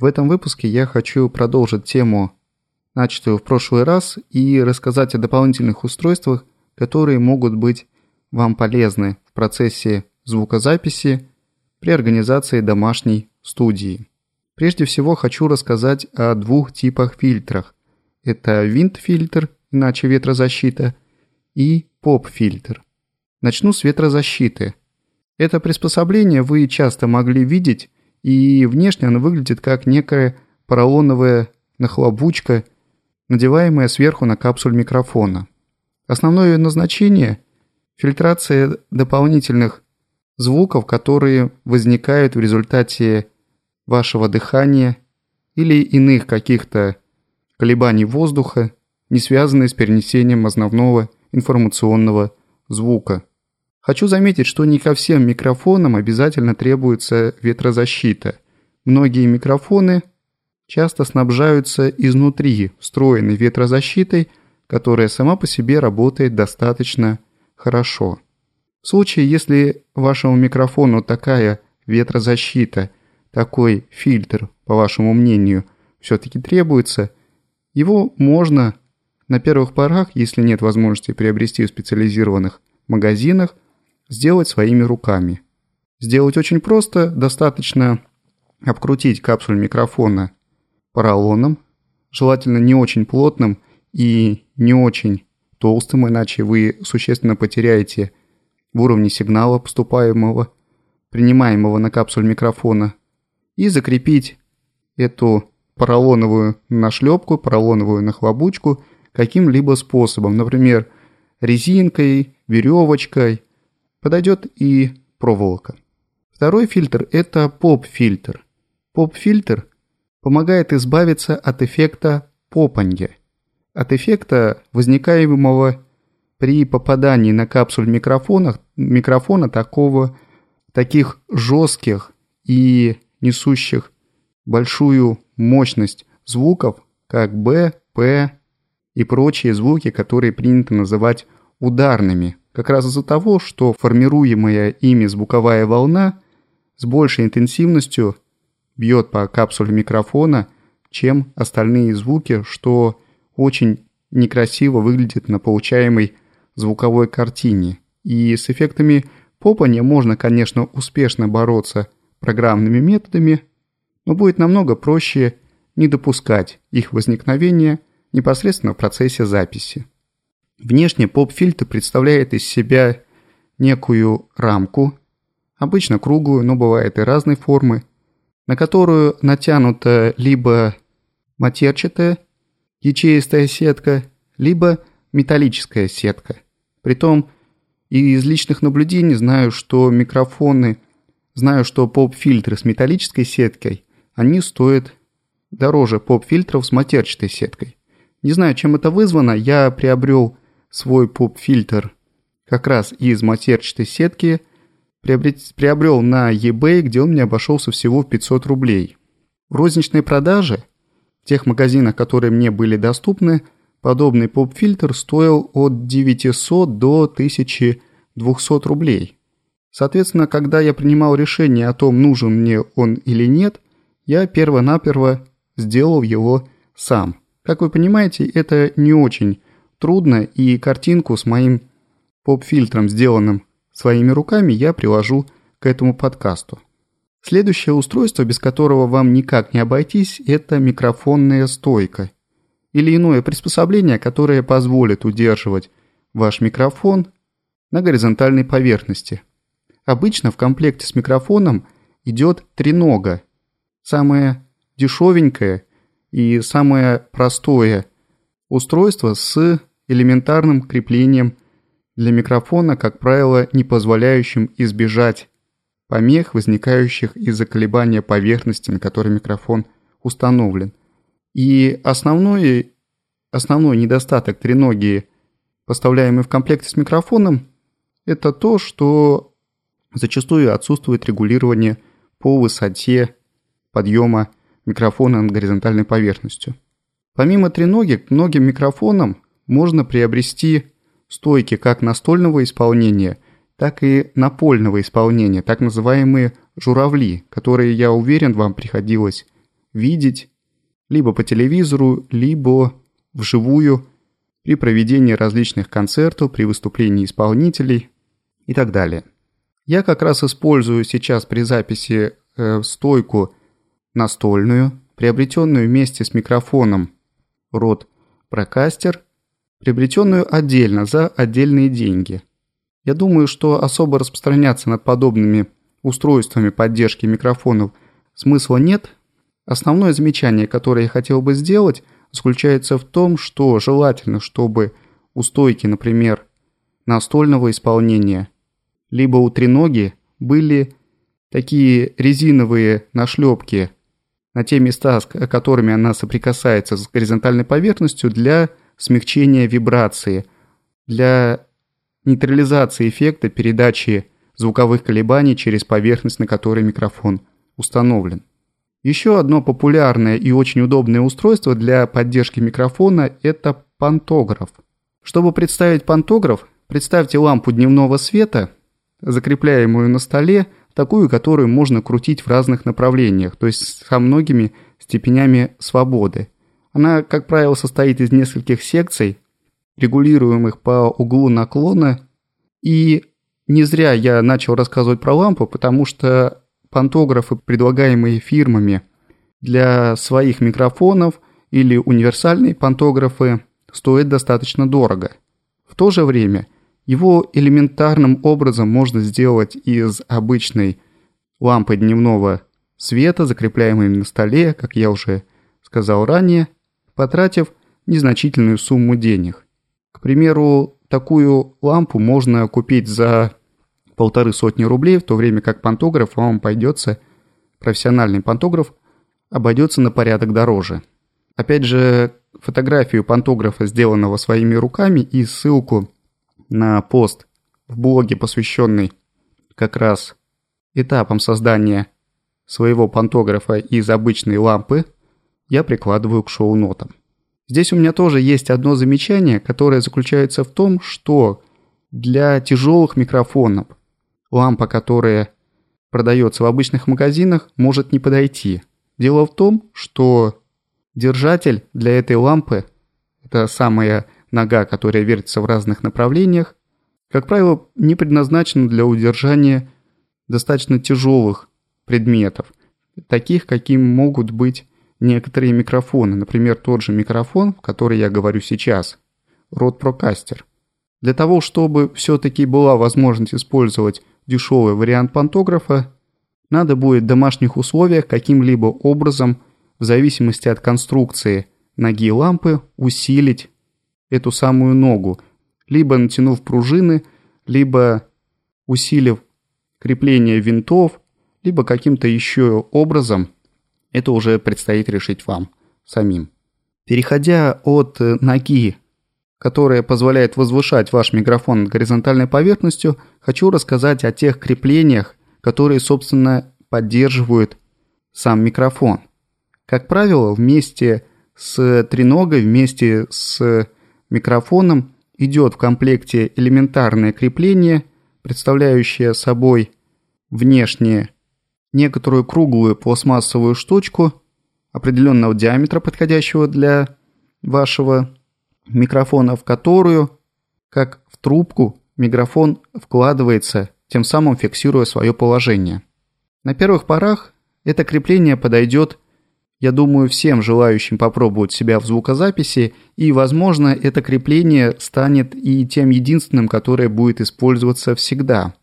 В этом выпуске я хочу продолжить тему, начатую в прошлый раз, и рассказать о дополнительных устройствах, которые могут быть вам полезны в процессе звукозаписи при организации домашней студии. Прежде всего хочу рассказать о двух типах фильтрах. Это винт-фильтр, иначе ветрозащита, и поп-фильтр. Начну с ветрозащиты. Это приспособление вы часто могли видеть, и внешне оно выглядит как некая поролоновая нахлобучка, надеваемая сверху на капсуль микрофона. Основное назначение – фильтрация дополнительных звуков, которые возникают в результате вашего дыхания или иных каких-то колебаний воздуха, не связанные с перенесением основного информационного звука. Хочу заметить, что не ко всем микрофонам обязательно требуется ветрозащита. Многие микрофоны часто снабжаются изнутри встроенной ветрозащитой, которая сама по себе работает достаточно хорошо. В случае, если вашему микрофону такая ветрозащита, такой фильтр, по вашему мнению, все-таки требуется, его можно на первых порах, если нет возможности приобрести в специализированных магазинах, сделать своими руками. Сделать очень просто, достаточно обкрутить капсуль микрофона поролоном, желательно не очень плотным и не очень толстым, иначе вы существенно потеряете в уровне сигнала поступаемого, принимаемого на капсуль микрофона, и закрепить эту поролоновую нашлепку, поролоновую нахлобучку каким-либо способом, например, резинкой, веревочкой, подойдет и проволока. Второй фильтр – это поп-фильтр. Поп-фильтр помогает избавиться от эффекта попанья, от эффекта, возникаемого при попадании на капсуль микрофона, микрофона такого, таких жестких и несущих большую мощность звуков, как Б, П и прочие звуки, которые принято называть ударными, как раз из-за того, что формируемая ими звуковая волна с большей интенсивностью бьет по капсуле микрофона, чем остальные звуки, что очень некрасиво выглядит на получаемой звуковой картине. И с эффектами попания можно, конечно, успешно бороться программными методами, но будет намного проще не допускать их возникновения непосредственно в процессе записи. Внешне поп-фильтр представляет из себя некую рамку, обычно круглую, но бывает и разной формы, на которую натянута либо матерчатая ячеистая сетка, либо металлическая сетка. Притом и из личных наблюдений знаю, что микрофоны, знаю, что поп-фильтры с металлической сеткой, они стоят дороже поп-фильтров с матерчатой сеткой. Не знаю, чем это вызвано, я приобрел свой поп-фильтр как раз из матерчатой сетки, приобрел на eBay, где он мне обошелся всего в 500 рублей. В розничной продаже, в тех магазинах, которые мне были доступны, подобный поп-фильтр стоил от 900 до 1200 рублей. Соответственно, когда я принимал решение о том, нужен мне он или нет, я перво-наперво сделал его сам. Как вы понимаете, это не очень трудно, и картинку с моим поп-фильтром, сделанным своими руками, я приложу к этому подкасту. Следующее устройство, без которого вам никак не обойтись, это микрофонная стойка или иное приспособление, которое позволит удерживать ваш микрофон на горизонтальной поверхности. Обычно в комплекте с микрофоном идет тренога, самое дешевенькое и самое простое устройство с элементарным креплением для микрофона, как правило, не позволяющим избежать помех, возникающих из-за колебания поверхности, на которой микрофон установлен. И основной, основной недостаток треноги, поставляемый в комплекте с микрофоном, это то, что зачастую отсутствует регулирование по высоте подъема микрофона над горизонтальной поверхностью. Помимо треноги, к многим микрофонам можно приобрести стойки как настольного исполнения, так и напольного исполнения, так называемые журавли, которые, я уверен, вам приходилось видеть либо по телевизору, либо вживую при проведении различных концертов, при выступлении исполнителей и так далее. Я как раз использую сейчас при записи э, стойку настольную, приобретенную вместе с микрофоном Rode Procaster, приобретенную отдельно за отдельные деньги. Я думаю, что особо распространяться над подобными устройствами поддержки микрофонов смысла нет. Основное замечание, которое я хотел бы сделать, заключается в том, что желательно, чтобы у стойки, например, настольного исполнения – либо у треноги были такие резиновые нашлепки на те места, с которыми она соприкасается с горизонтальной поверхностью для смягчения вибрации, для нейтрализации эффекта передачи звуковых колебаний через поверхность, на которой микрофон установлен. Еще одно популярное и очень удобное устройство для поддержки микрофона – это пантограф. Чтобы представить пантограф, представьте лампу дневного света – закрепляемую на столе, такую, которую можно крутить в разных направлениях, то есть со многими степенями свободы. Она, как правило, состоит из нескольких секций, регулируемых по углу наклона, и не зря я начал рассказывать про лампу, потому что пантографы, предлагаемые фирмами для своих микрофонов или универсальные пантографы, стоят достаточно дорого. В то же время – его элементарным образом можно сделать из обычной лампы дневного света, закрепляемой на столе, как я уже сказал ранее, потратив незначительную сумму денег. К примеру, такую лампу можно купить за полторы сотни рублей, в то время как пантограф вам пойдется, профессиональный пантограф, обойдется на порядок дороже. Опять же, фотографию пантографа, сделанного своими руками, и ссылку на пост в блоге, посвященный как раз этапам создания своего пантографа из обычной лампы, я прикладываю к шоу-нотам. Здесь у меня тоже есть одно замечание, которое заключается в том, что для тяжелых микрофонов лампа, которая продается в обычных магазинах, может не подойти. Дело в том, что держатель для этой лампы, это самая нога, которая вертится в разных направлениях, как правило, не предназначена для удержания достаточно тяжелых предметов, таких, каким могут быть некоторые микрофоны, например, тот же микрофон, в который я говорю сейчас, Rode Procaster. Для того, чтобы все-таки была возможность использовать дешевый вариант пантографа, надо будет в домашних условиях каким-либо образом, в зависимости от конструкции ноги лампы, усилить эту самую ногу, либо натянув пружины, либо усилив крепление винтов, либо каким-то еще образом, это уже предстоит решить вам самим. Переходя от ноги, которая позволяет возвышать ваш микрофон над горизонтальной поверхностью, хочу рассказать о тех креплениях, которые, собственно, поддерживают сам микрофон. Как правило, вместе с треногой, вместе с микрофоном идет в комплекте элементарное крепление, представляющее собой внешне некоторую круглую пластмассовую штучку определенного диаметра, подходящего для вашего микрофона, в которую, как в трубку, микрофон вкладывается, тем самым фиксируя свое положение. На первых порах это крепление подойдет я думаю, всем желающим попробовать себя в звукозаписи, и, возможно, это крепление станет и тем единственным, которое будет использоваться всегда.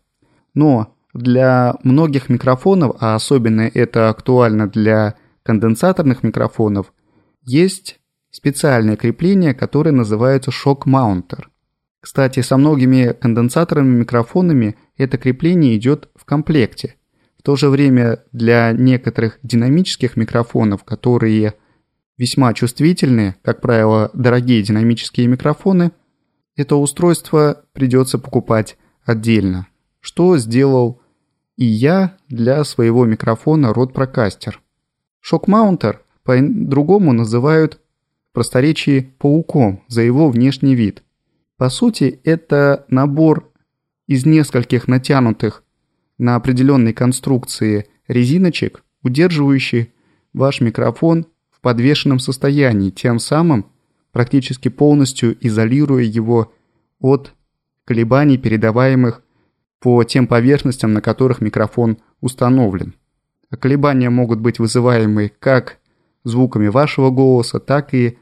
Но для многих микрофонов, а особенно это актуально для конденсаторных микрофонов, есть специальное крепление, которое называется шок-маунтер. Кстати, со многими конденсаторными микрофонами это крепление идет в комплекте. В то же время для некоторых динамических микрофонов, которые весьма чувствительны, как правило, дорогие динамические микрофоны, это устройство придется покупать отдельно, что сделал и я для своего микрофона Rode Procaster. Шок-маунтер по-другому называют в просторечии пауком за его внешний вид. По сути, это набор из нескольких натянутых на определенной конструкции резиночек, удерживающих ваш микрофон в подвешенном состоянии, тем самым практически полностью изолируя его от колебаний, передаваемых по тем поверхностям, на которых микрофон установлен. Колебания могут быть вызываемы как звуками вашего голоса, так и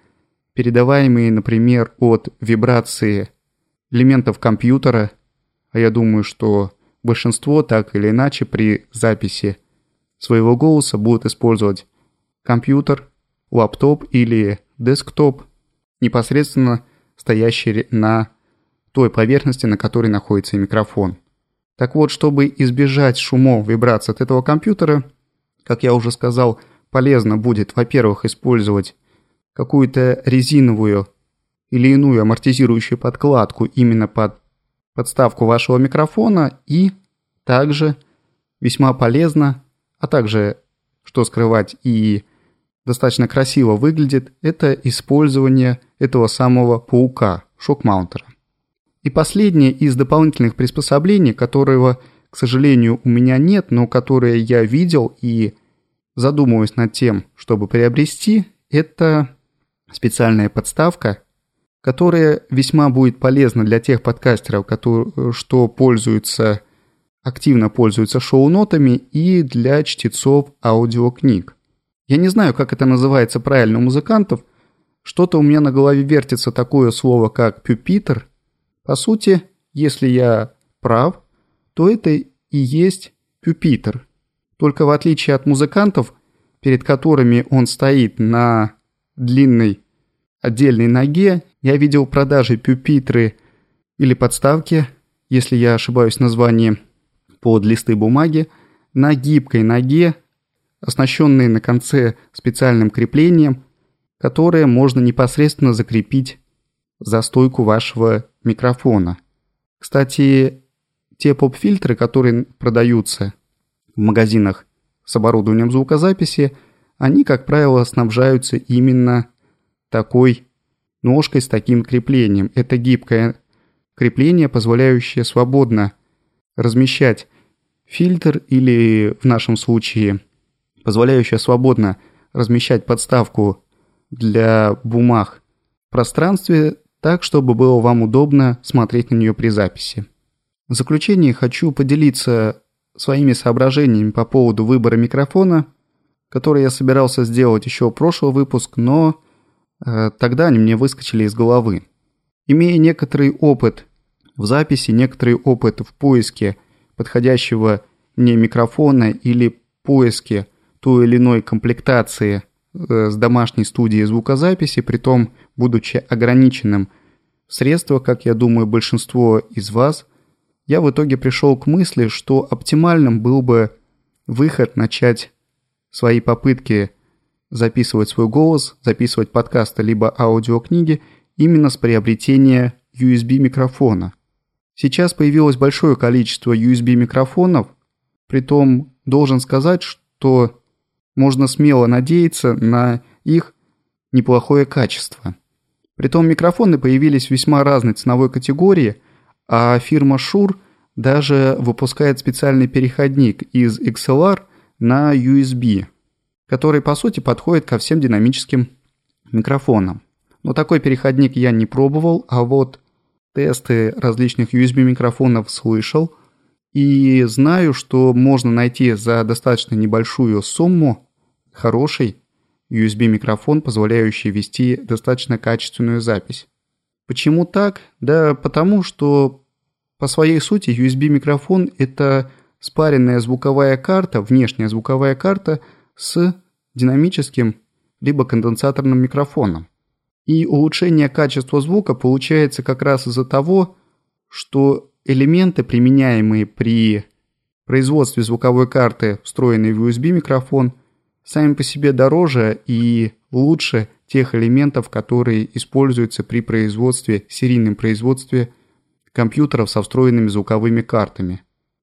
передаваемые, например, от вибрации элементов компьютера, а я думаю, что большинство так или иначе при записи своего голоса будут использовать компьютер, лаптоп или десктоп, непосредственно стоящий на той поверхности, на которой находится микрофон. Так вот, чтобы избежать шумов, вибраций от этого компьютера, как я уже сказал, полезно будет, во-первых, использовать какую-то резиновую или иную амортизирующую подкладку именно под подставку вашего микрофона и также весьма полезно, а также, что скрывать и достаточно красиво выглядит, это использование этого самого паука, шок-маунтера. И последнее из дополнительных приспособлений, которого, к сожалению, у меня нет, но которое я видел и задумываюсь над тем, чтобы приобрести, это специальная подставка, которая весьма будет полезна для тех подкастеров, которые, что пользуются, активно пользуются шоу-нотами и для чтецов аудиокниг. Я не знаю, как это называется правильно у музыкантов, что-то у меня на голове вертится такое слово, как «пюпитер». По сути, если я прав, то это и есть пюпитер. Только в отличие от музыкантов, перед которыми он стоит на длинной отдельной ноге я видел продажи пюпитры или подставки, если я ошибаюсь в названии, под листы бумаги, на гибкой ноге, оснащенные на конце специальным креплением, которое можно непосредственно закрепить за стойку вашего микрофона. Кстати, те поп-фильтры, которые продаются в магазинах с оборудованием звукозаписи, они, как правило, снабжаются именно такой ножкой с таким креплением. Это гибкое крепление, позволяющее свободно размещать фильтр или в нашем случае позволяющее свободно размещать подставку для бумаг в пространстве так, чтобы было вам удобно смотреть на нее при записи. В заключение хочу поделиться своими соображениями по поводу выбора микрофона, который я собирался сделать еще прошлый выпуск, но Э, тогда они мне выскочили из головы. Имея некоторый опыт в записи, некоторый опыт в поиске подходящего мне микрофона или поиске той или иной комплектации э, с домашней студии звукозаписи, при том будучи ограниченным в средствах, как я думаю, большинство из вас, я в итоге пришел к мысли, что оптимальным был бы выход начать свои попытки записывать свой голос, записывать подкасты либо аудиокниги именно с приобретения USB-микрофона. Сейчас появилось большое количество USB-микрофонов, притом должен сказать, что можно смело надеяться на их неплохое качество. Притом микрофоны появились в весьма разной ценовой категории, а фирма Shure даже выпускает специальный переходник из XLR на USB – который по сути подходит ко всем динамическим микрофонам. Но такой переходник я не пробовал, а вот тесты различных USB микрофонов слышал и знаю, что можно найти за достаточно небольшую сумму хороший USB микрофон, позволяющий вести достаточно качественную запись. Почему так? Да потому что по своей сути USB микрофон это спаренная звуковая карта, внешняя звуковая карта – с динамическим либо конденсаторным микрофоном. И улучшение качества звука получается как раз из-за того, что элементы, применяемые при производстве звуковой карты, встроенной в USB микрофон, сами по себе дороже и лучше тех элементов, которые используются при производстве, серийном производстве компьютеров со встроенными звуковыми картами.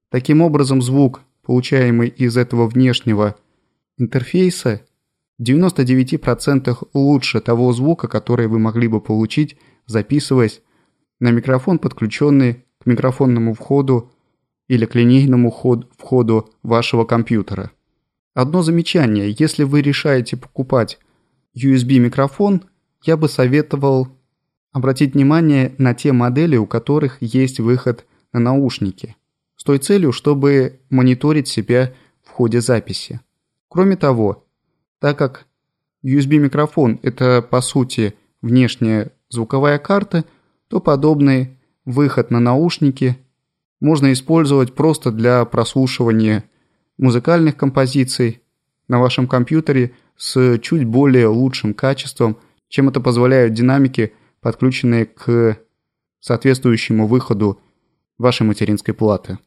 Таким образом, звук, получаемый из этого внешнего интерфейса в 99% лучше того звука, который вы могли бы получить, записываясь на микрофон, подключенный к микрофонному входу или к линейному входу вашего компьютера. Одно замечание. Если вы решаете покупать USB-микрофон, я бы советовал обратить внимание на те модели, у которых есть выход на наушники, с той целью, чтобы мониторить себя в ходе записи. Кроме того, так как USB-микрофон – это, по сути, внешняя звуковая карта, то подобный выход на наушники можно использовать просто для прослушивания музыкальных композиций на вашем компьютере с чуть более лучшим качеством, чем это позволяют динамики, подключенные к соответствующему выходу вашей материнской платы.